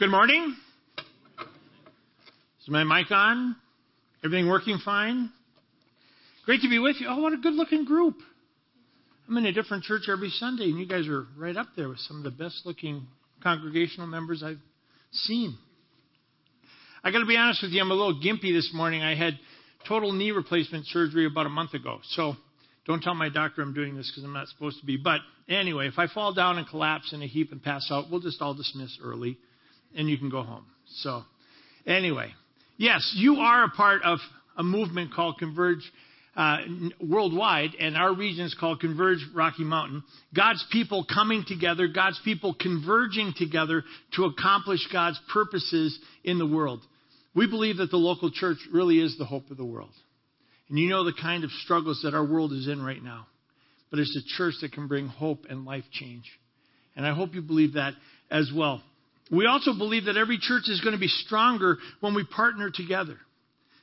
Good morning. Is my mic on? Everything working fine? Great to be with you. Oh, what a good looking group. I'm in a different church every Sunday, and you guys are right up there with some of the best looking congregational members I've seen. I got to be honest with you, I'm a little gimpy this morning. I had total knee replacement surgery about a month ago. So don't tell my doctor I'm doing this because I'm not supposed to be. But anyway, if I fall down and collapse in a heap and pass out, we'll just all dismiss early and you can go home. So anyway, yes, you are a part of a movement called Converge uh, worldwide, and our region is called Converge Rocky Mountain. God's people coming together, God's people converging together to accomplish God's purposes in the world. We believe that the local church really is the hope of the world. And you know the kind of struggles that our world is in right now. But it's a church that can bring hope and life change. And I hope you believe that as well. We also believe that every church is going to be stronger when we partner together.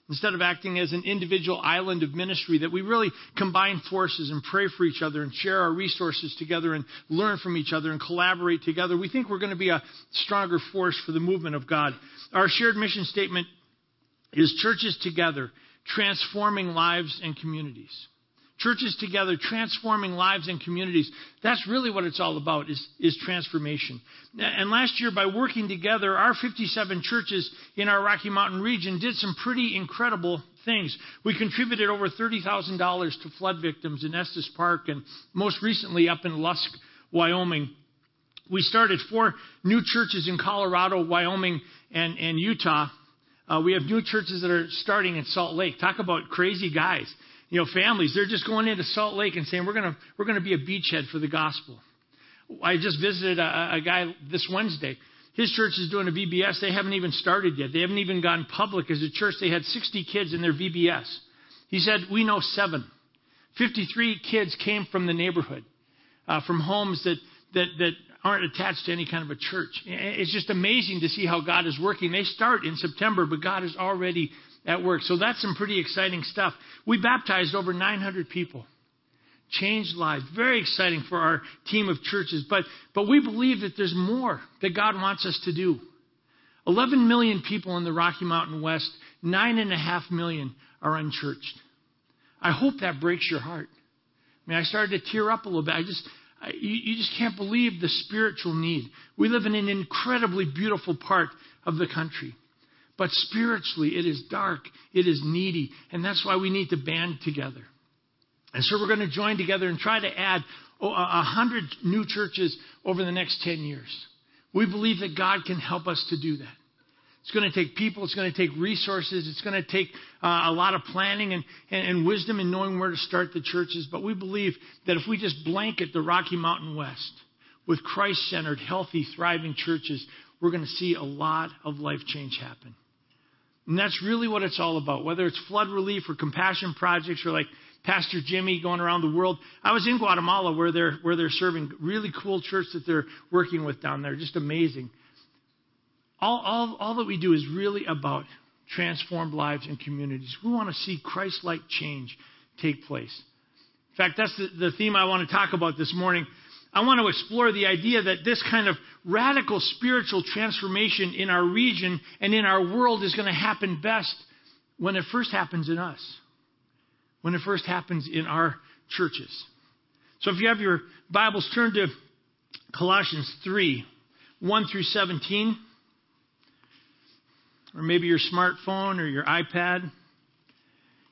Instead of acting as an individual island of ministry, that we really combine forces and pray for each other and share our resources together and learn from each other and collaborate together. We think we're going to be a stronger force for the movement of God. Our shared mission statement is churches together, transforming lives and communities. Churches together, transforming lives and communities. That's really what it's all about, is, is transformation. And last year, by working together, our 57 churches in our Rocky Mountain region did some pretty incredible things. We contributed over $30,000 to flood victims in Estes Park and most recently up in Lusk, Wyoming. We started four new churches in Colorado, Wyoming, and, and Utah. Uh, we have new churches that are starting in Salt Lake. Talk about crazy guys you know, families, they're just going into Salt Lake and saying, we're going to, we're going to be a beachhead for the gospel. I just visited a, a guy this Wednesday. His church is doing a VBS. They haven't even started yet. They haven't even gone public as a church. They had 60 kids in their VBS. He said, we know seven. 53 kids came from the neighborhood, uh, from homes that, that, that aren't attached to any kind of a church. It's just amazing to see how God is working. They start in September, but God is already at work. So that's some pretty exciting stuff. We baptized over 900 people. Changed lives. Very exciting for our team of churches. But, but we believe that there's more that God wants us to do. 11 million people in the Rocky Mountain West, 9.5 million are unchurched. I hope that breaks your heart. I mean, I started to tear up a little bit. I just, I, you, you just can't believe the spiritual need. We live in an incredibly beautiful part of the country. But spiritually, it is dark, it is needy, and that's why we need to band together. And so we're going to join together and try to add a hundred new churches over the next 10 years. We believe that God can help us to do that. It's going to take people, it's going to take resources, it's going to take uh, a lot of planning and, and, and wisdom in knowing where to start the churches. But we believe that if we just blanket the Rocky Mountain West with Christ centered, healthy, thriving churches, we're going to see a lot of life change happen. And that's really what it's all about. Whether it's flood relief or compassion projects or like Pastor Jimmy going around the world. I was in Guatemala where they're where they're serving really cool church that they're working with down there. Just amazing. All, all, all that we do is really about transformed lives and communities. We want to see Christ like change take place. In fact, that's the, the theme I want to talk about this morning. I want to explore the idea that this kind of radical spiritual transformation in our region and in our world is going to happen best when it first happens in us, when it first happens in our churches. So if you have your Bibles, turn to Colossians 3 1 through 17, or maybe your smartphone or your iPad,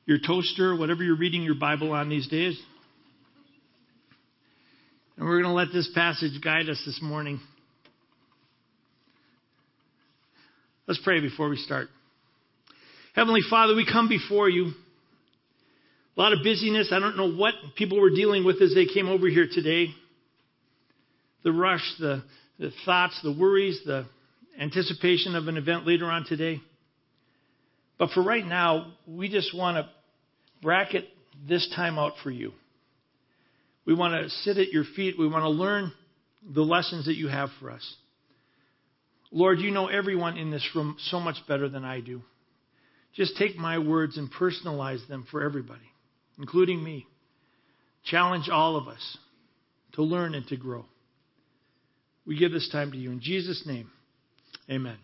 your toaster, whatever you're reading your Bible on these days. And we're going to let this passage guide us this morning. Let's pray before we start. Heavenly Father, we come before you. A lot of busyness. I don't know what people were dealing with as they came over here today. The rush, the, the thoughts, the worries, the anticipation of an event later on today. But for right now, we just want to bracket this time out for you. We want to sit at your feet. We want to learn the lessons that you have for us. Lord, you know everyone in this room so much better than I do. Just take my words and personalize them for everybody, including me. Challenge all of us to learn and to grow. We give this time to you. In Jesus' name, Amen.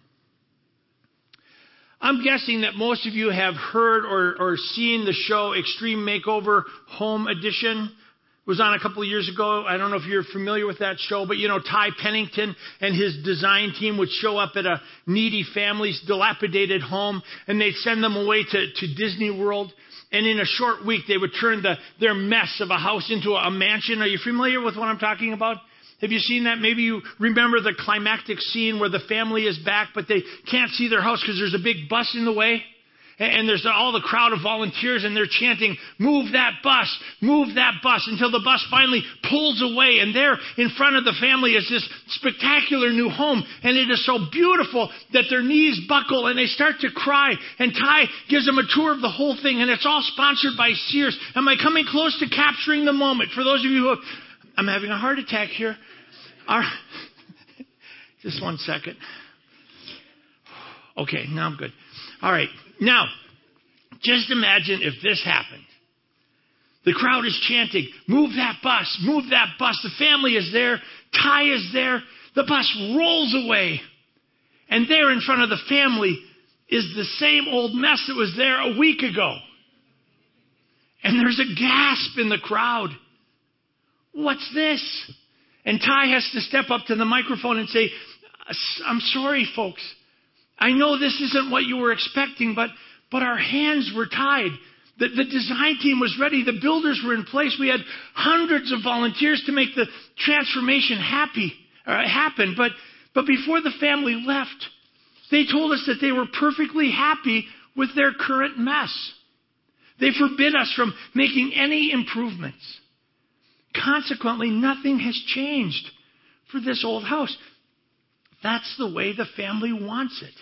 I'm guessing that most of you have heard or, or seen the show Extreme Makeover Home Edition. Was on a couple of years ago. I don't know if you're familiar with that show, but you know, Ty Pennington and his design team would show up at a needy family's dilapidated home and they'd send them away to, to Disney World. And in a short week, they would turn the, their mess of a house into a mansion. Are you familiar with what I'm talking about? Have you seen that? Maybe you remember the climactic scene where the family is back, but they can't see their house because there's a big bus in the way. And there's all the crowd of volunteers and they're chanting, move that bus, move that bus until the bus finally pulls away. And there in front of the family is this spectacular new home. And it is so beautiful that their knees buckle and they start to cry. And Ty gives them a tour of the whole thing and it's all sponsored by Sears. Am I coming close to capturing the moment? For those of you who have, I'm having a heart attack here. Our, just one second. Okay, now I'm good. All right. Now, just imagine if this happened. The crowd is chanting, move that bus, move that bus. The family is there. Ty is there. The bus rolls away. And there in front of the family is the same old mess that was there a week ago. And there's a gasp in the crowd. What's this? And Ty has to step up to the microphone and say, I'm sorry, folks. I know this isn't what you were expecting, but, but our hands were tied. The, the design team was ready. The builders were in place. We had hundreds of volunteers to make the transformation happy, uh, happen. But, but before the family left, they told us that they were perfectly happy with their current mess. They forbid us from making any improvements. Consequently, nothing has changed for this old house. That's the way the family wants it.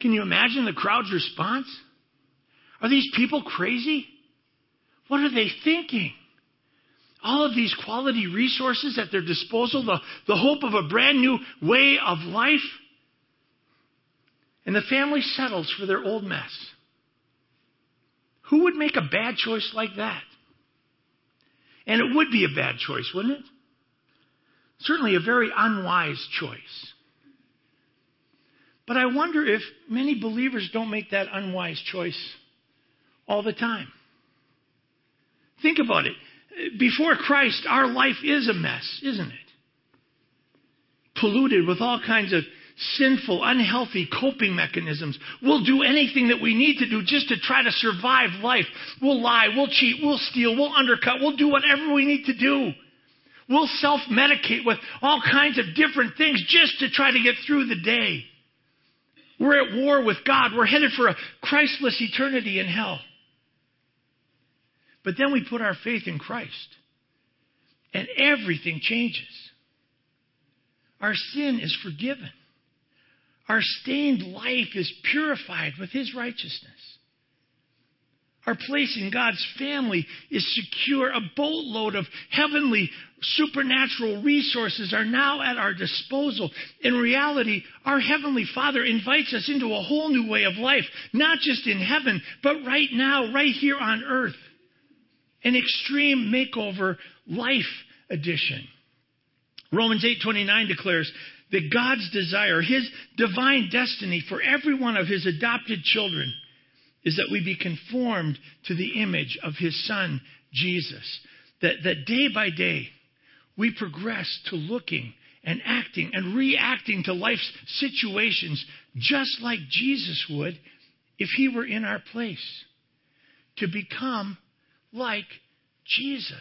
Can you imagine the crowd's response? Are these people crazy? What are they thinking? All of these quality resources at their disposal, the, the hope of a brand new way of life. And the family settles for their old mess. Who would make a bad choice like that? And it would be a bad choice, wouldn't it? Certainly a very unwise choice. But I wonder if many believers don't make that unwise choice all the time. Think about it. Before Christ, our life is a mess, isn't it? Polluted with all kinds of sinful, unhealthy coping mechanisms. We'll do anything that we need to do just to try to survive life. We'll lie, we'll cheat, we'll steal, we'll undercut, we'll do whatever we need to do. We'll self medicate with all kinds of different things just to try to get through the day. We're at war with God. We're headed for a Christless eternity in hell. But then we put our faith in Christ, and everything changes. Our sin is forgiven. Our stained life is purified with His righteousness. Our place in God's family is secure. A boatload of heavenly supernatural resources are now at our disposal. In reality, our Heavenly Father invites us into a whole new way of life, not just in heaven, but right now, right here on earth. An extreme makeover life edition. Romans 8:29 declares, that God's desire, His divine destiny for every one of His adopted children is that we be conformed to the image of His Son, Jesus. That, that day by day, we progress to looking and acting and reacting to life's situations just like Jesus would if He were in our place. To become like Jesus.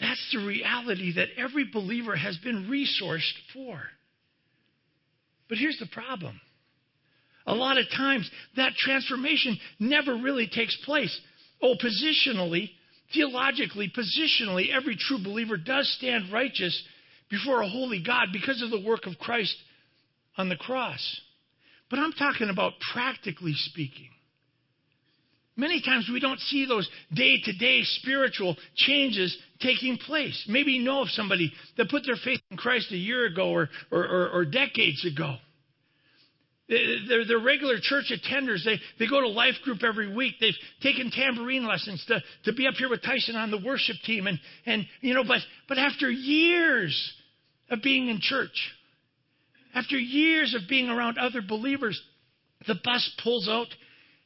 That's the reality that every believer has been resourced for. But here's the problem. A lot of times, that transformation never really takes place. Oh, positionally, theologically, positionally, every true believer does stand righteous before a holy God because of the work of Christ on the cross. But I'm talking about practically speaking. Many times we don't see those day to day spiritual changes taking place. Maybe you know of somebody that put their faith in Christ a year ago or, or, or, or decades ago. They're, they're, regular church attenders. They, they go to life group every week. They've taken tambourine lessons to, to be up here with Tyson on the worship team. And, and, you know, but, but after years of being in church, After years of being around other believers, the bus pulls out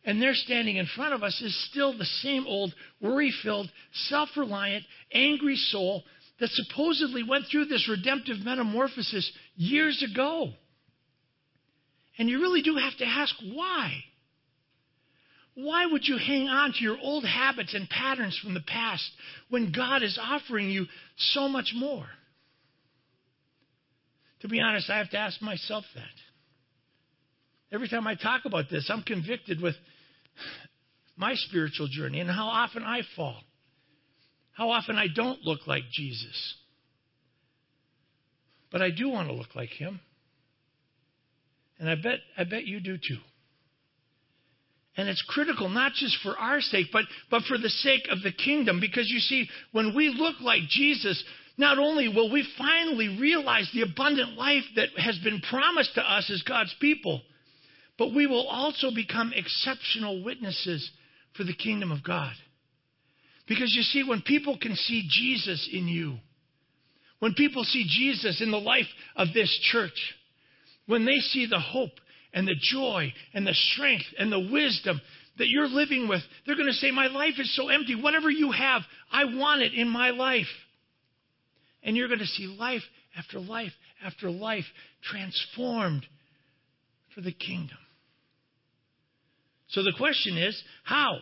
and they're standing in front of us is still the same old worry filled, self reliant, angry soul that supposedly went through this redemptive metamorphosis years ago. And you really do have to ask why. Why would you hang on to your old habits and patterns from the past when God is offering you so much more? To be honest, I have to ask myself that. Every time I talk about this, I'm convicted with my spiritual journey and how often I fall, how often I don't look like Jesus. But I do want to look like him. And I bet I bet you do too. And it's critical not just for our sake, but, but for the sake of the kingdom. Because you see, when we look like Jesus, not only will we finally realize the abundant life that has been promised to us as God's people, but we will also become exceptional witnesses for the kingdom of God. Because you see, when people can see Jesus in you, when people see Jesus in the life of this church, when they see the hope and the joy and the strength and the wisdom that you're living with, they're going to say, My life is so empty. Whatever you have, I want it in my life. And you're going to see life after life after life transformed for the kingdom. So the question is how?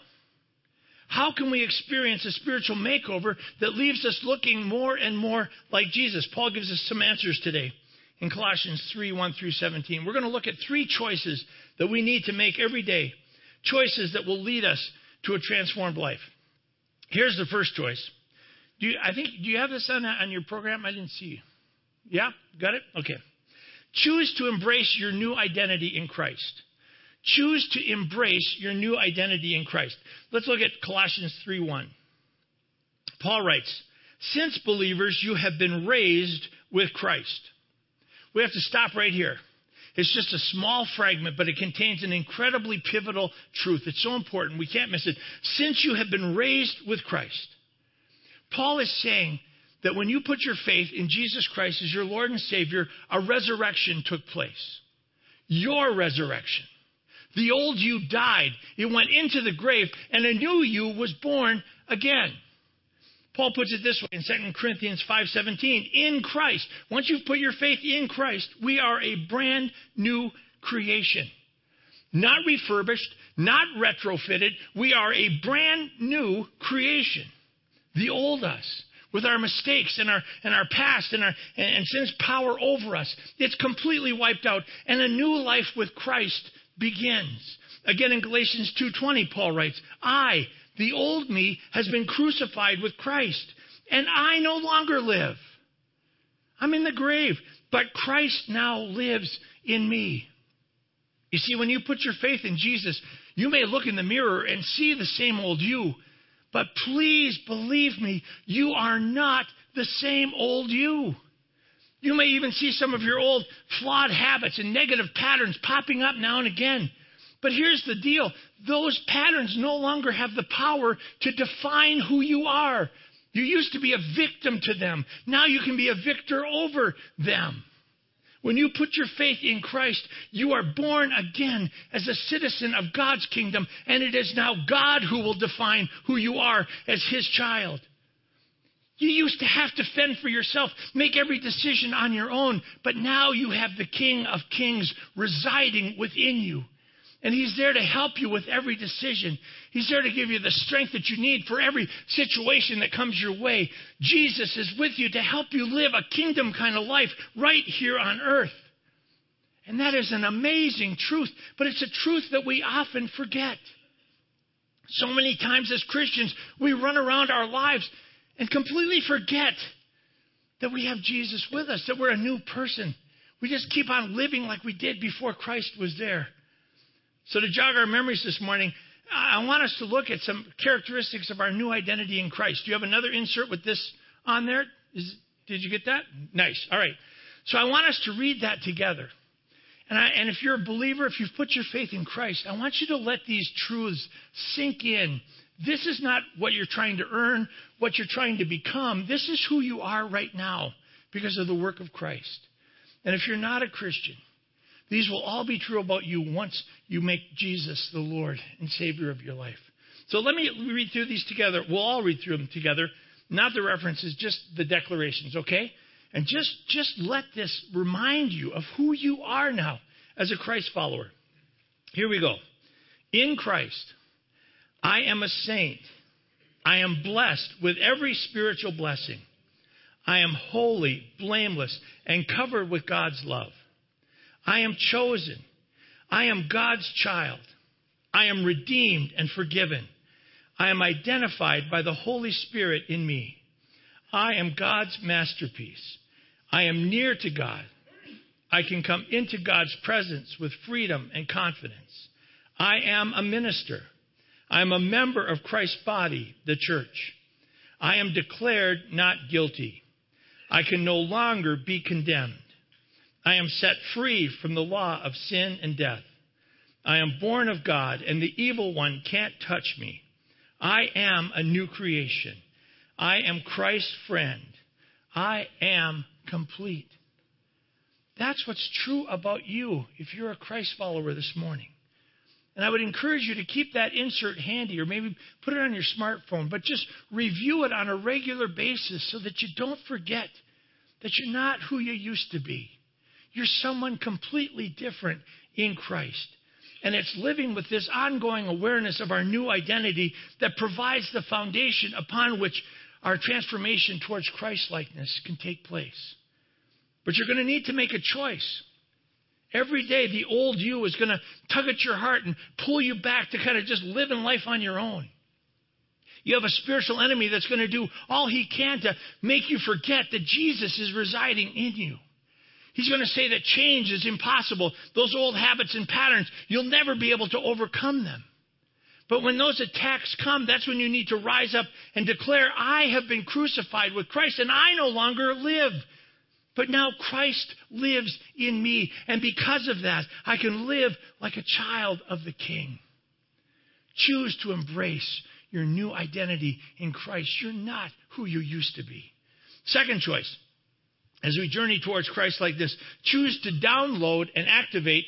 How can we experience a spiritual makeover that leaves us looking more and more like Jesus? Paul gives us some answers today in Colossians 3 1 through 17. We're going to look at three choices that we need to make every day, choices that will lead us to a transformed life. Here's the first choice. Do you, I think, do you have this on, on your program? I didn't see you. Yeah? Got it? Okay. Choose to embrace your new identity in Christ. Choose to embrace your new identity in Christ. Let's look at Colossians 3 1. Paul writes, Since believers, you have been raised with Christ. We have to stop right here. It's just a small fragment, but it contains an incredibly pivotal truth. It's so important. We can't miss it. Since you have been raised with Christ, Paul is saying that when you put your faith in Jesus Christ as your Lord and Savior, a resurrection took place. Your resurrection. The old you died. It went into the grave, and a new you was born again. Paul puts it this way in 2 Corinthians 5:17, in Christ. Once you've put your faith in Christ, we are a brand new creation. Not refurbished, not retrofitted. We are a brand new creation. The old us, with our mistakes and our and our past and our and, and sin's power over us, it's completely wiped out, and a new life with Christ begins. Again in Galatians 2:20 Paul writes, "I, the old me, has been crucified with Christ, and I no longer live. I'm in the grave, but Christ now lives in me." You see, when you put your faith in Jesus, you may look in the mirror and see the same old you, but please believe me, you are not the same old you. You may even see some of your old flawed habits and negative patterns popping up now and again. But here's the deal those patterns no longer have the power to define who you are. You used to be a victim to them. Now you can be a victor over them. When you put your faith in Christ, you are born again as a citizen of God's kingdom, and it is now God who will define who you are as His child. You used to have to fend for yourself, make every decision on your own, but now you have the King of Kings residing within you. And He's there to help you with every decision. He's there to give you the strength that you need for every situation that comes your way. Jesus is with you to help you live a kingdom kind of life right here on earth. And that is an amazing truth, but it's a truth that we often forget. So many times as Christians, we run around our lives and completely forget that we have Jesus with us, that we're a new person. We just keep on living like we did before Christ was there. So, to jog our memories this morning, I want us to look at some characteristics of our new identity in Christ. Do you have another insert with this on there? Is, did you get that? Nice. All right. So, I want us to read that together. And, I, and if you're a believer, if you've put your faith in Christ, I want you to let these truths sink in this is not what you're trying to earn, what you're trying to become. This is who you are right now because of the work of Christ. And if you're not a Christian, these will all be true about you once you make Jesus the Lord and Savior of your life. So let me read through these together. We'll all read through them together. Not the references, just the declarations, okay? And just, just let this remind you of who you are now as a Christ follower. Here we go. In Christ, I am a saint. I am blessed with every spiritual blessing. I am holy, blameless, and covered with God's love. I am chosen. I am God's child. I am redeemed and forgiven. I am identified by the Holy Spirit in me. I am God's masterpiece. I am near to God. I can come into God's presence with freedom and confidence. I am a minister. I am a member of Christ's body, the church. I am declared not guilty. I can no longer be condemned. I am set free from the law of sin and death. I am born of God, and the evil one can't touch me. I am a new creation. I am Christ's friend. I am complete. That's what's true about you if you're a Christ follower this morning. And I would encourage you to keep that insert handy or maybe put it on your smartphone, but just review it on a regular basis so that you don't forget that you're not who you used to be. You're someone completely different in Christ. And it's living with this ongoing awareness of our new identity that provides the foundation upon which our transformation towards Christlikeness can take place. But you're going to need to make a choice. Every day, the old you is going to tug at your heart and pull you back to kind of just living life on your own. You have a spiritual enemy that's going to do all he can to make you forget that Jesus is residing in you. He's going to say that change is impossible. Those old habits and patterns, you'll never be able to overcome them. But when those attacks come, that's when you need to rise up and declare, I have been crucified with Christ and I no longer live. But now Christ lives in me. And because of that, I can live like a child of the King. Choose to embrace your new identity in Christ. You're not who you used to be. Second choice, as we journey towards Christlikeness, choose to download and activate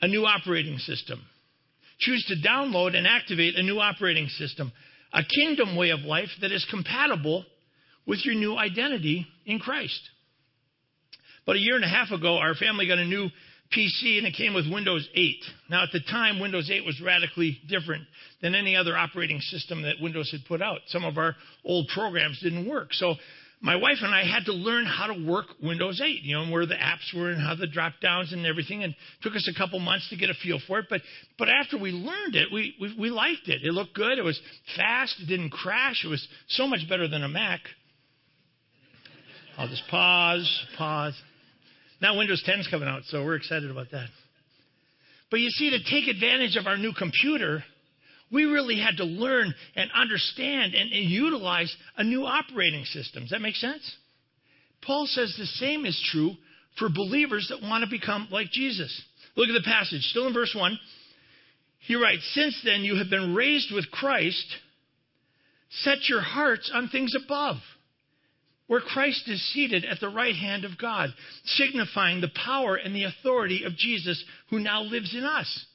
a new operating system. Choose to download and activate a new operating system, a kingdom way of life that is compatible with your new identity in Christ. But a year and a half ago, our family got a new PC and it came with Windows 8. Now, at the time, Windows 8 was radically different than any other operating system that Windows had put out. Some of our old programs didn't work. So my wife and I had to learn how to work Windows 8, you know, where the apps were and how the drop downs and everything. And it took us a couple months to get a feel for it. But, but after we learned it, we, we, we liked it. It looked good. It was fast. It didn't crash. It was so much better than a Mac. I'll just pause, pause. Now Windows 10 is coming out, so we're excited about that. But you see, to take advantage of our new computer, we really had to learn and understand and, and, utilize a new operating system. Does that make sense? Paul says the same is true for believers that want to become like Jesus. Look at the passage, still in verse 1. He writes, Since then you have been raised with Christ, set your hearts on things above, where Christ is seated at the right hand of God, signifying the power and the authority of Jesus who now lives in us.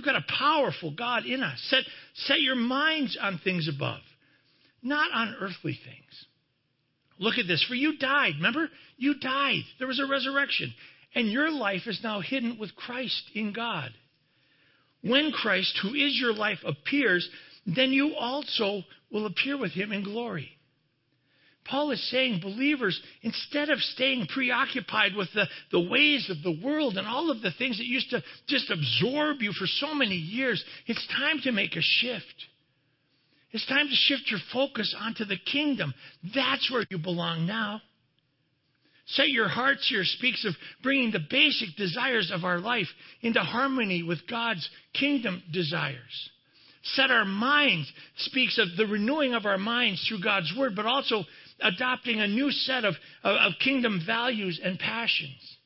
We've got a powerful God in us. Set, set your minds on things above, not on earthly things. Look at this. For you died. Remember? You died. There was a resurrection. And your life is now hidden with Christ in God. When Christ, who is your life, appears, then you also will appear with him in glory. Paul is saying, believers, instead of staying preoccupied with the, the ways of the world and all of the things that used to just absorb you for so many years, it's time to make a shift. It's time to shift your focus onto the kingdom. That's where you belong now. Set your hearts here speaks of bringing the basic desires of our life into harmony with God's kingdom desires. Set our minds speaks of the renewing of our minds through God's word, but also adopting a new set of, of, of kingdom values and passions.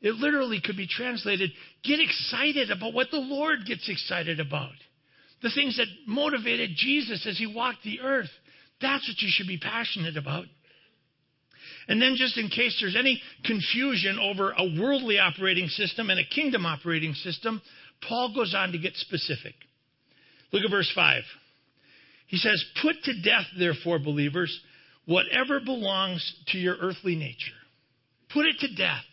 It literally could be translated get excited about what the Lord gets excited about. The things that motivated Jesus as he walked the earth. That's what you should be passionate about. And then, just in case there's any confusion over a worldly operating system and a kingdom operating system, Paul goes on to get specific. Look at verse 5. He says, Put to death, therefore, believers, whatever belongs to your earthly nature. Put it to death.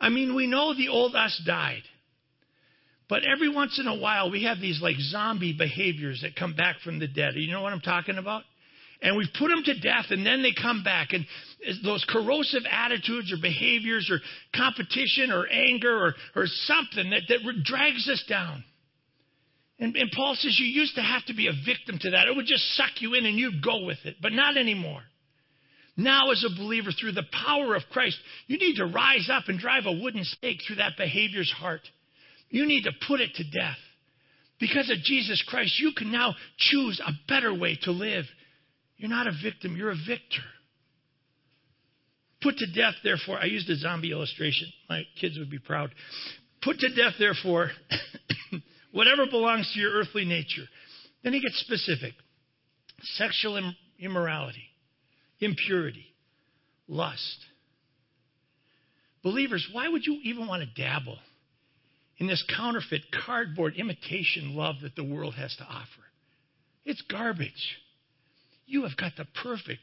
I mean, we know the old us died. But every once in a while, we have these like zombie behaviors that come back from the dead. You know what I'm talking about? And we put them to death, and then they come back. And those corrosive attitudes or behaviors or competition or anger or, or something that, that drags us down. And, and Paul says you used to have to be a victim to that. It would just suck you in and you'd go with it, but not anymore. Now, as a believer, through the power of Christ, you need to rise up and drive a wooden stake through that behavior's heart. You need to put it to death. Because of Jesus Christ, you can now choose a better way to live. You're not a victim, you're a victor. Put to death, therefore, I used a zombie illustration. My kids would be proud. Put to death, therefore, whatever belongs to your earthly nature. Then he gets specific sexual immorality, impurity, lust. Believers, why would you even want to dabble in this counterfeit, cardboard imitation love that the world has to offer? It's garbage. You have got the perfect,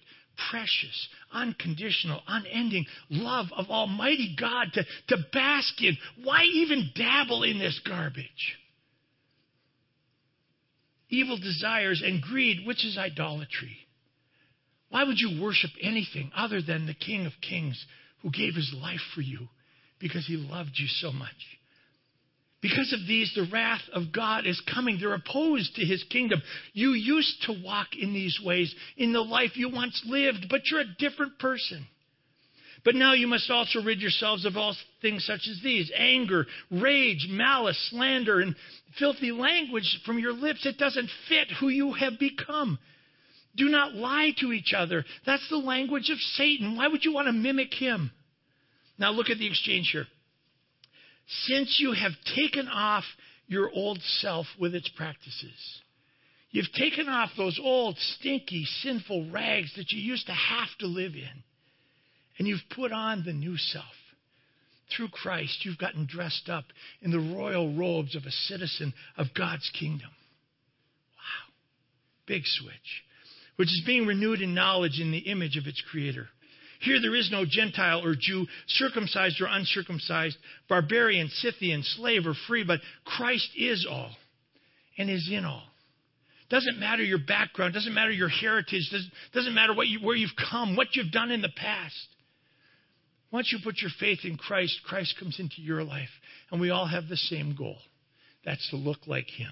precious, unconditional, unending love of Almighty God to, to bask in. Why even dabble in this garbage? Evil desires and greed, which is idolatry. Why would you worship anything other than the King of Kings who gave his life for you because he loved you so much? Because of these, the wrath of God is coming. They're opposed to his kingdom. You used to walk in these ways in the life you once lived, but you're a different person. But now you must also rid yourselves of all things such as these anger, rage, malice, slander, and filthy language from your lips. It doesn't fit who you have become. Do not lie to each other. That's the language of Satan. Why would you want to mimic him? Now look at the exchange here. Since you have taken off your old self with its practices, you've taken off those old, stinky, sinful rags that you used to have to live in, and you've put on the new self. Through Christ, you've gotten dressed up in the royal robes of a citizen of God's kingdom. Wow. Big switch which is being renewed in knowledge in the image of its creator. Here there is no Gentile or Jew, circumcised or uncircumcised, barbarian, Scythian, slave or free, but Christ is all and is in all. Doesn't matter your background, doesn't matter your heritage, doesn't matter what you, where you've come, what you've done in the past. Once you put your faith in Christ, Christ comes into your life, and we all have the same goal. That's to look like Him.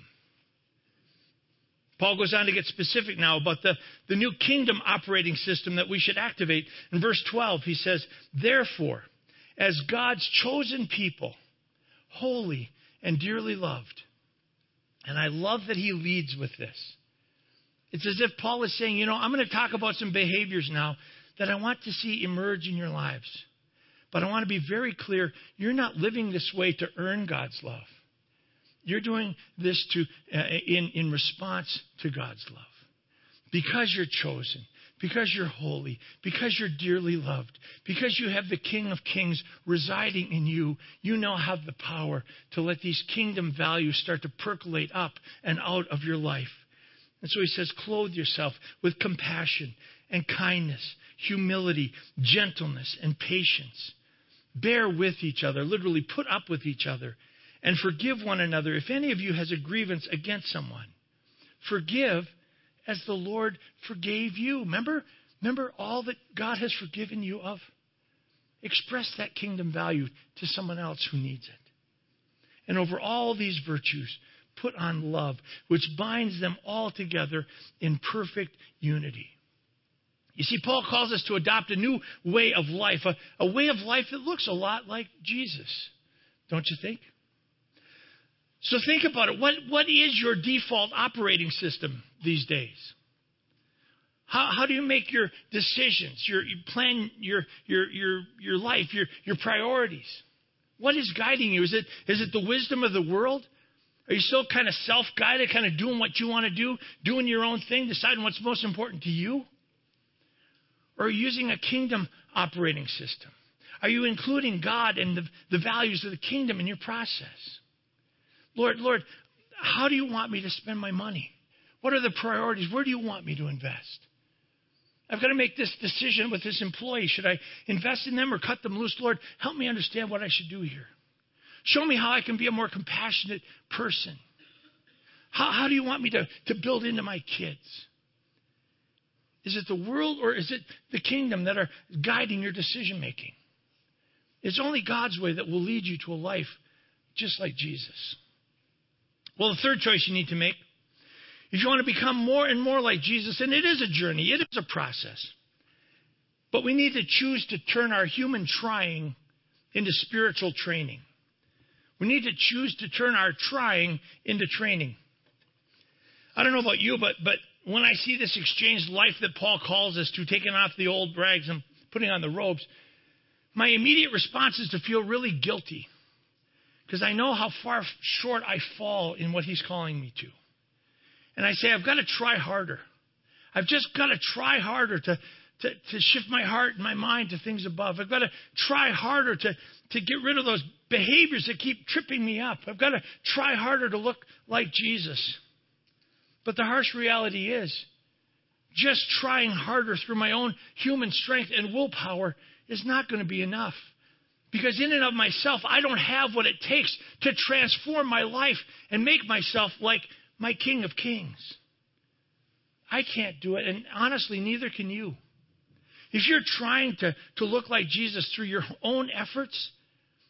Paul goes on to get specific now about the, the new kingdom operating system that we should activate. In verse 12, he says, Therefore, as God's chosen people, holy and dearly loved, and I love that he leads with this. It's as if Paul is saying, You know, I'm going to talk about some behaviors now that I want to see emerge in your lives. But I want to be very clear you're not living this way to earn God's love. You're doing this to, uh, in, in response to God's love. Because you're chosen, because you're holy, because you're dearly loved, because you have the King of Kings residing in you, you now have the power to let these kingdom values start to percolate up and out of your life. And so he says, clothe yourself with compassion and kindness, humility, gentleness, and patience. Bear with each other, literally put up with each other and forgive one another if any of you has a grievance against someone. Forgive as the Lord forgave you. Remember? Remember all that God has forgiven you of? Express that kingdom value to someone else who needs it. And over all these virtues, put on love, which binds them all together in perfect unity. You see, Paul calls us to adopt a new way of life, a, a way of life that looks a lot like Jesus. Don't you think? So think about it. What, what is your default operating system these days? How, how do you make your decisions, your, you plan your, your, your, your life, your, your priorities? What is guiding you? Is it, is it the wisdom of the world? Are you still kind of self guided, kind of doing what you want to do, doing your own thing, deciding what's most important to you? Or are you using a kingdom operating system? Are you including God and the, the values of the kingdom in your process? Lord, Lord, how do you want me to spend my money? What are the priorities? Where do you want me to invest? I've got to make this decision with this employee. Should I invest in them or cut them loose? Lord, help me understand what I should do here. Show me how I can be a more compassionate person. How, how do you want me to, to build into my kids? Is it the world or is it the kingdom that are guiding your decision making? It's only God's way that will lead you to a life just like Jesus. Well, the third choice you need to make if you want to become more and more like Jesus, and it is a journey, it is a process. But we need to choose to turn our human trying into spiritual training. We need to choose to turn our trying into training. I don't know about you, but, but when I see this exchanged life that Paul calls us to, taking off the old rags and putting on the robes, my immediate response is to feel really guilty because I know how far short I fall in what he's calling me to. And I say, I've got to try harder. I've just got to try harder to, to, to shift my heart and my mind to things above. I've got to try harder to, to get rid of those behaviors that keep tripping me up. I've got to try harder to look like Jesus. But the harsh reality is, just trying harder through my own human strength and willpower is not going to be enough. Because in and of myself, I don't have what it takes to transform my life and make myself like my King of Kings. I can't do it, and honestly, neither can you. If you're trying to, to look like Jesus through your own efforts,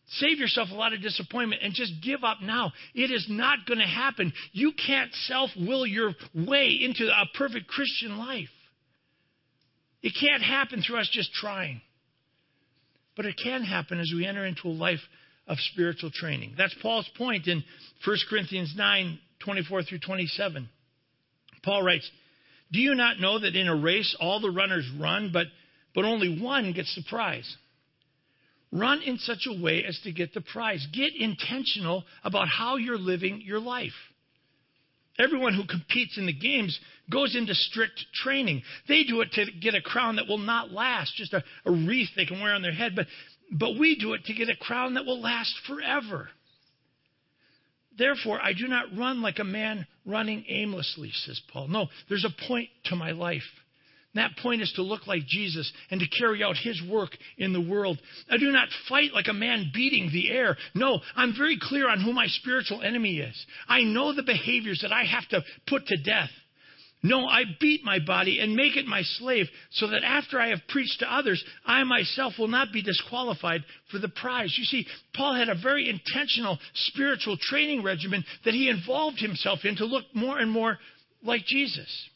save yourself a lot of disappointment and just give up now. It is not going to happen. You can't self will your way into a perfect Christian life. It can't happen through us just trying. But it can happen as we enter into a life of spiritual training. That's Paul's point in 1 Corinthians 9 24 through 27. Paul writes, Do you not know that in a race all the runners run, but, but only one gets the prize? Run in such a way as to get the prize. Get intentional about how you're living your life. Everyone who competes in the games goes into strict training. They do it to get a crown that will not last, just a, a wreath they can wear on their head, but, but we do it to get a crown that will last forever. Therefore, I do not run like a man running aimlessly, says Paul. No, there's a point to my life. That point is to look like Jesus and to carry out his work in the world. I do not fight like a man beating the air. No, I'm very clear on who my spiritual enemy is. I know the behaviors that I have to put to death. No, I beat my body and make it my slave so that after I have preached to others, I myself will not be disqualified for the prize. You see, Paul had a very intentional spiritual training regimen that he involved himself in to look more and more like Jesus.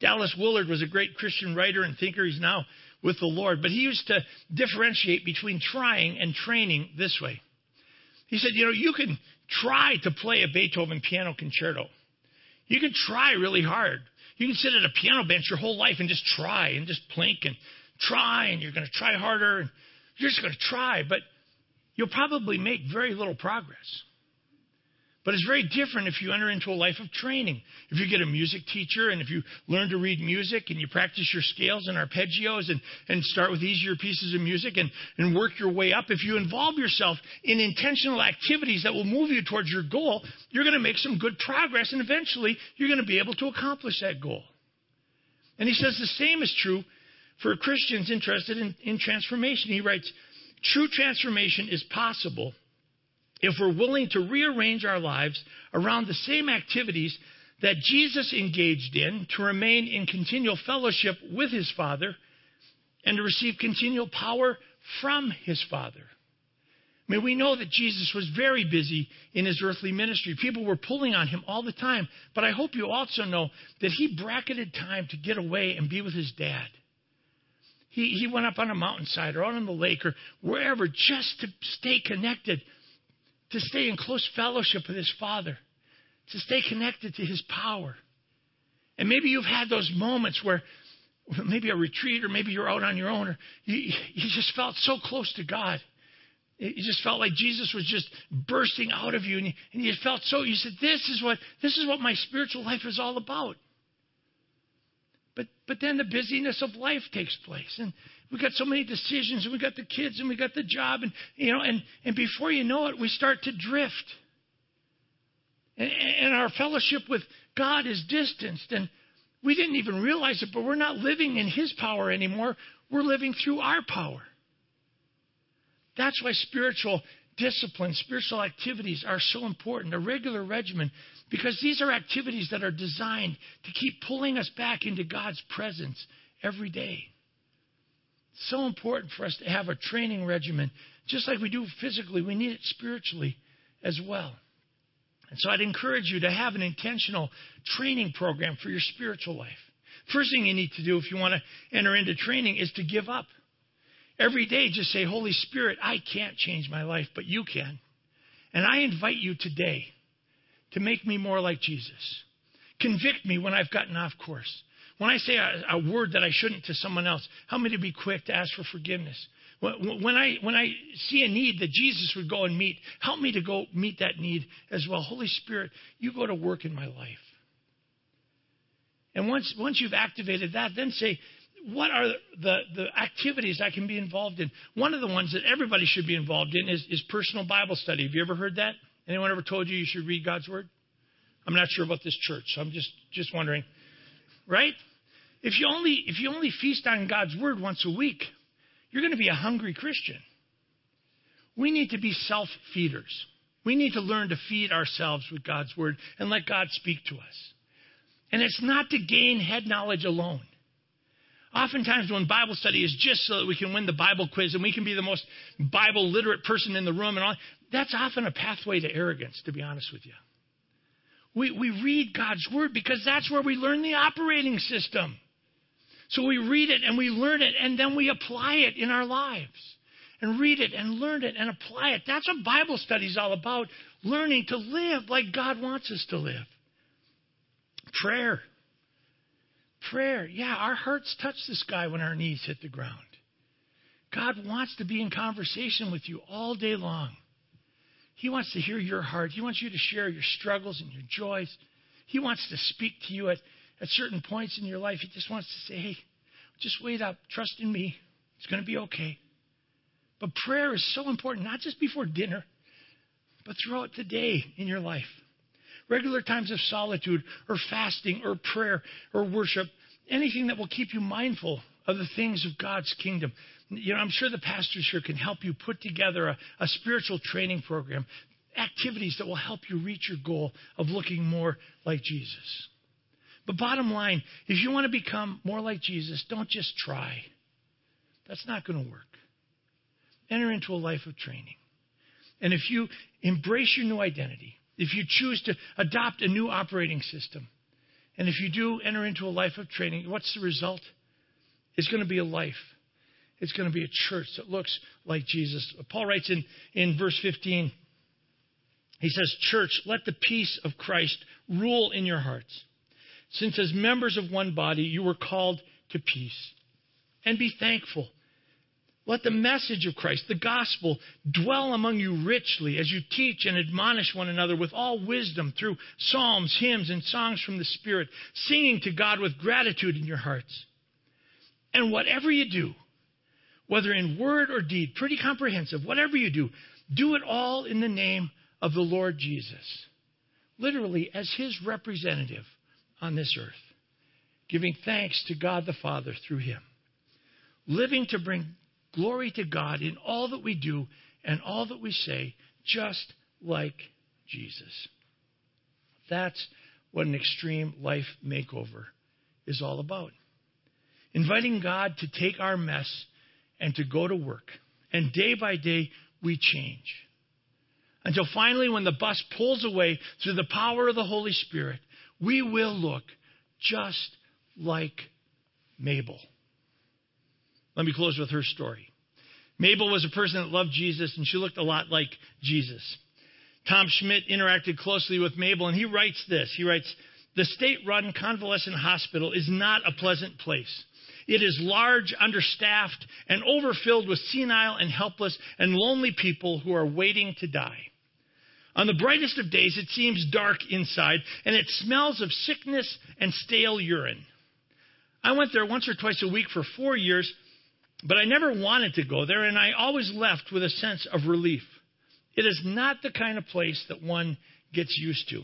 Dallas Willard was a great Christian writer and thinker. He's now with the Lord, but he used to differentiate between trying and training this way. He said, You know, you can try to play a Beethoven piano concerto. You can try really hard. You can sit at a piano bench your whole life and just try and just plink and try, and you're going to try harder, and you're just going to try, but you'll probably make very little progress. But it's very different if you enter into a life of training. If you get a music teacher and if you learn to read music and you practice your scales and arpeggios and, and start with easier pieces of music and, and work your way up, if you involve yourself in intentional activities that will move you towards your goal, you're going to make some good progress and eventually you're going to be able to accomplish that goal. And he says the same is true for Christians interested in, in transformation. He writes, True transformation is possible if we're willing to rearrange our lives around the same activities that Jesus engaged in to remain in continual fellowship with his Father and to receive continual power from his Father. I mean, we know that Jesus was very busy in his earthly ministry. People were pulling on him all the time. But I hope you also know that he bracketed time to get away and be with his dad. He, he went up on a mountainside or out on the lake or wherever just to stay connected to stay in close fellowship with his Father, to stay connected to his power. And maybe you've had those moments where maybe a retreat or maybe you're out on your own or you, you just felt so close to God. You just felt like Jesus was just bursting out of you, and you, and you felt so. You said, "This is what this is what my spiritual life is all about." But but then the busyness of life takes place, and we got so many decisions, and we got the kids, and we got the job, and you know, and and before you know it, we start to drift. And, and our fellowship with God is distanced, and we didn't even realize it, but we're not living in His power anymore. We're living through our power. That's why spiritual discipline, spiritual activities are so important, a regular regimen, because these are activities that are designed to keep pulling us back into God's presence every day. So important for us to have a training regimen. Just like we do physically, we need it spiritually as well. And so I'd encourage you to have an intentional training program for your spiritual life. First thing you need to do if you want to enter into training is to give up. Every day, just say, Holy Spirit, I can't change my life, but you can. And I invite you today to make me more like Jesus. Convict me when I've gotten off course. When I say a, a word that I shouldn't to someone else, help me to be quick to ask for forgiveness. When I, when I see a need that Jesus would go and meet, help me to go meet that need as well. Holy Spirit, you go to work in my life. And once, once you've activated that, then say, what are the, the activities I can be involved in? One of the ones that everybody should be involved in is, is personal Bible study. Have you ever heard that? Anyone ever told you you should read God's Word? I'm not sure about this church, so I'm just, just wondering. Right? If you only if you only feast on God's word once a week, you're going to be a hungry Christian. We need to be self-feeders. We need to learn to feed ourselves with God's word and let God speak to us. And it's not to gain head knowledge alone. Oftentimes, when Bible study is just so that we can win the Bible quiz and we can be the most Bible literate person in the room and all, that's often a pathway to arrogance, to be honest with you. We, we read God's Word because that's where we learn the operating system. So we read it and we learn it and then we apply it in our lives. And read it and learn it and apply it. That's what Bible study is all about learning to live like God wants us to live. Prayer. Prayer. Yeah, our hearts touch the sky when our knees hit the ground. God wants to be in conversation with you all day long. He wants to hear your heart. He wants you to share your struggles and your joys. He wants to speak to you at, at certain points in your life. He just wants to say, hey, just wait up. Trust in me. It's going to be okay. But prayer is so important, not just before dinner, but throughout the day in your life. Regular times of solitude or fasting or prayer or worship, anything that will keep you mindful of the things of God's kingdom. You know, I'm sure the pastors here can help you put together a, a spiritual training program, activities that will help you reach your goal of looking more like Jesus. But bottom line, if you want to become more like Jesus, don't just try. That's not going to work. Enter into a life of training. And if you embrace your new identity, if you choose to adopt a new operating system, and if you do enter into a life of training, what's the result? It's going to be a life it's going to be a church that looks like Jesus. Paul writes in, in verse 15, he says, Church, let the peace of Christ rule in your hearts, since as members of one body you were called to peace. And be thankful. Let the message of Christ, the gospel, dwell among you richly as you teach and admonish one another with all wisdom through psalms, hymns, and songs from the Spirit, singing to God with gratitude in your hearts. And whatever you do, whether in word or deed, pretty comprehensive. Whatever you do, do it all in the name of the Lord Jesus. Literally, as his representative on this earth, giving thanks to God the Father through him. Living to bring glory to God in all that we do and all that we say, just like Jesus. That's what an extreme life makeover is all about. Inviting God to take our mess and to go to work. And day by day, we change. Until finally, when the bus pulls away through the power of the Holy Spirit, we will look just like Mabel. Let me close with her story. Mabel was a person that loved Jesus, and she looked a lot like Jesus. Tom Schmidt interacted closely with Mabel, and he writes this. He writes, The state run convalescent hospital is not a pleasant place. It is large, understaffed, and overfilled with senile and helpless and lonely people who are waiting to die. On the brightest of days, it seems dark inside, and it smells of sickness and stale urine. I went there once or twice a week for four years, But I never wanted to go there, and I always left with a sense of relief. It is not the kind of place that one gets used to.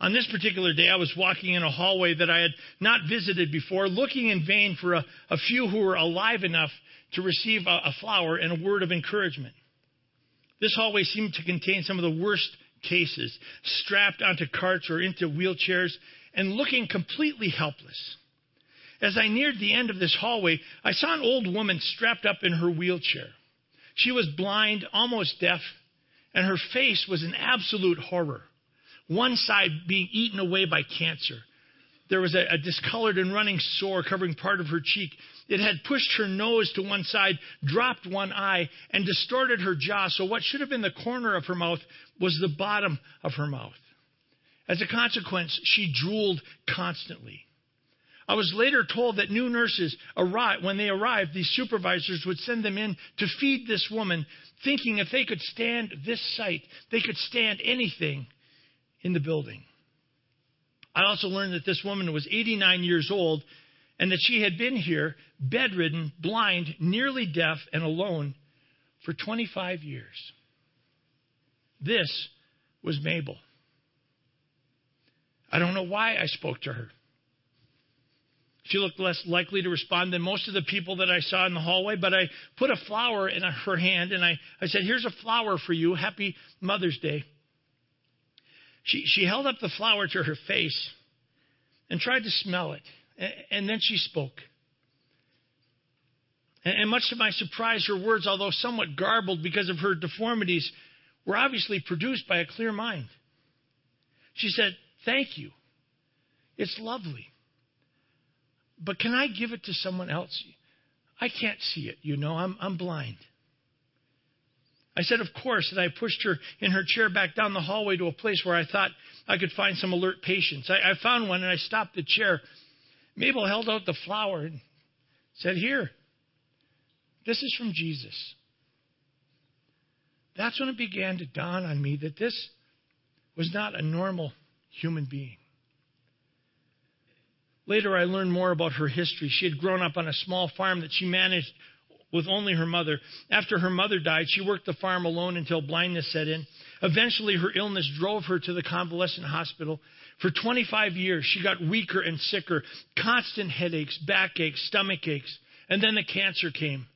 On this particular day, I was walking in a hallway that I had not visited before, looking in vain for a, a few who were alive enough to receive a, a flower and a word of encouragement. This hallway seemed to contain some of the worst cases, strapped onto carts or into wheelchairs, and looking completely helpless. As I neared the end of this hallway, I saw an old woman strapped up in her wheelchair. She was blind, almost deaf, and her face was an absolute horror. One side being eaten away by cancer. There was a, a, discolored and running sore covering part of her cheek. It had pushed her nose to one side, dropped one eye, and distorted her jaw, so what should have been the corner of her mouth was the bottom of her mouth. As a consequence, she drooled constantly. I was later told that new nurses arrived, when they arrived, these supervisors would send them in to feed this woman, thinking if they could stand this sight, they could stand anything in the building. I also learned that this woman was 89 years old and that she had been here bedridden, blind, nearly deaf, and alone for 25 years. This was Mabel. I don't know why I spoke to her. She looked less likely to respond than most of the people that I saw in the hallway, but I put a flower in her hand and I, I said, Here's a flower for you. Happy Mother's Day. She, she held up the flower to her face and tried to smell it, and, and then she spoke. And, and much to my surprise, her words, although somewhat garbled because of her deformities, were obviously produced by a clear mind. She said, Thank you. It's lovely. But can I give it to someone else? I can't see it, you know, I'm, I'm blind. I said, Of course, and I pushed her in her chair back down the hallway to a place where I thought I could find some alert patients. I, I found one and I stopped the chair. Mabel held out the flower and said, Here, this is from Jesus. That's when it began to dawn on me that this was not a normal human being. Later, I learned more about her history. She had grown up on a small farm that she managed with only her mother. After her mother died, she worked the farm alone until blindness set in. Eventually, her illness drove her to the convalescent hospital. For 25 years, she got weaker and sicker, constant headaches, backaches, stomach aches, and then the cancer came.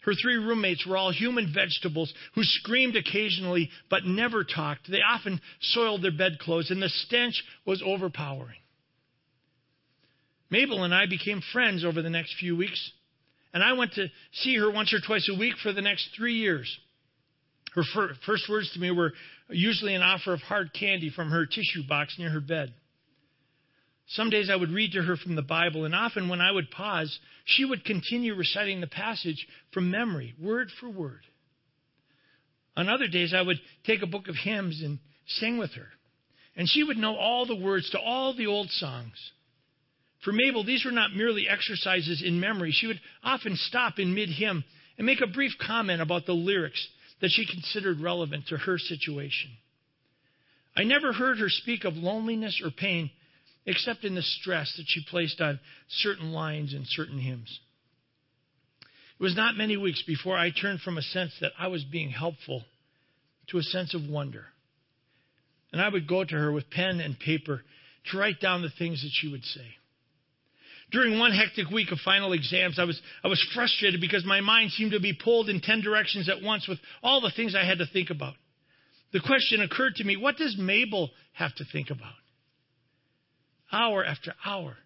Her three roommates were all human vegetables who screamed occasionally but never talked. They often soiled their bedclothes, and the stench was overpowering. Mabel and I became friends over the next few weeks, and I went to see her once or twice a week for the next three years. Her fir- first words to me were usually an offer of hard candy from her tissue box near her bed. Some days I would read to her from the Bible, and often when I would pause, she would continue reciting the passage from memory, word for word. On other days, I would take a book of hymns and sing with her, and she would know all the words to all the old songs. For Mabel, these were not merely exercises in memory. She would often stop in mid hymn and make a brief comment about the lyrics that she considered relevant to her situation. I never heard her speak of loneliness or pain except in the stress that she placed on certain lines in certain hymns. It was not many weeks before I turned from a sense that I was being helpful to a sense of wonder. And I would go to her with pen and paper to write down the things that she would say. During one hectic week of final exams, I was, I was frustrated because my mind seemed to be pulled in 10 directions at once with all the things I had to think about. The question occurred to me what does Mabel have to think about? Hour after hour,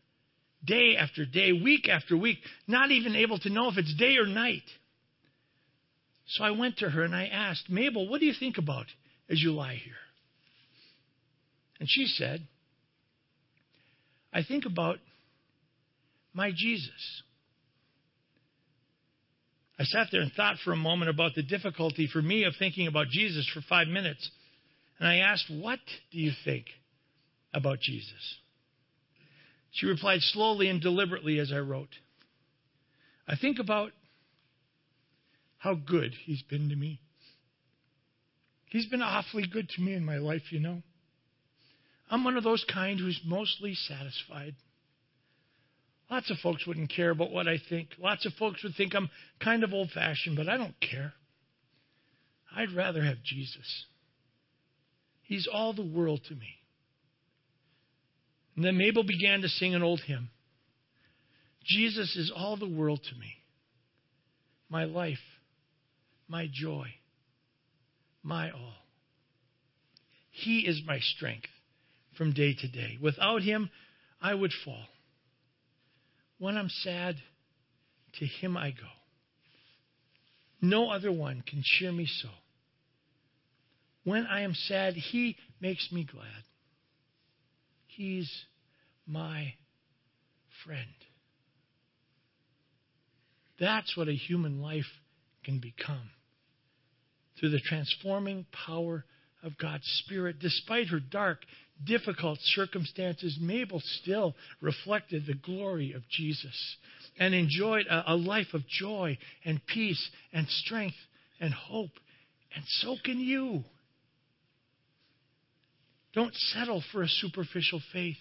day after day, week after week, not even able to know if it's day or night. So I went to her and I asked, Mabel, what do you think about as you lie here? And she said, I think about my Jesus. I sat there and thought for a moment about the difficulty for me of thinking about Jesus for five minutes. And I asked, What do you think about Jesus? She replied slowly and deliberately as I wrote. I think about how good he's been to me. He's been awfully good to me in my life, you know. I'm one of those kind who's mostly satisfied. Lots of folks wouldn't care about what I think. Lots of folks would think I'm kind of old fashioned, but I don't care. I'd rather have Jesus. He's all the world to me. And then Mabel began to sing an old hymn Jesus is all the world to me. My life, my joy, my all. He is my strength from day to day. Without Him, I would fall. When I'm sad, to Him I go. No other one can cheer me so. When I am sad, He makes me glad. He's my friend. That's what a human life can become through the transforming power of God's Spirit. Despite her dark, difficult circumstances, Mabel still reflected the glory of Jesus and enjoyed a, a life of joy and peace and strength and hope. And so can you. Don't settle for a superficial faith.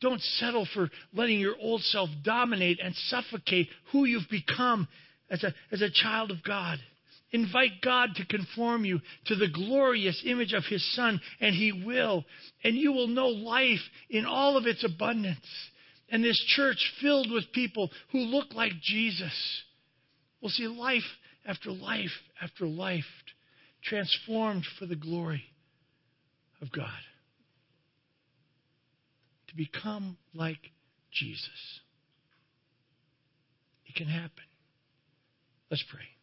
Don't settle for letting your old self dominate and suffocate who you've become as a, as a child of God. Invite God to conform you to the glorious image of His Son, and He will. And you will know life in all of its abundance. And this church filled with people who look like Jesus will see life after life after life transformed for the glory of God. To become like Jesus. It can happen. Let's pray.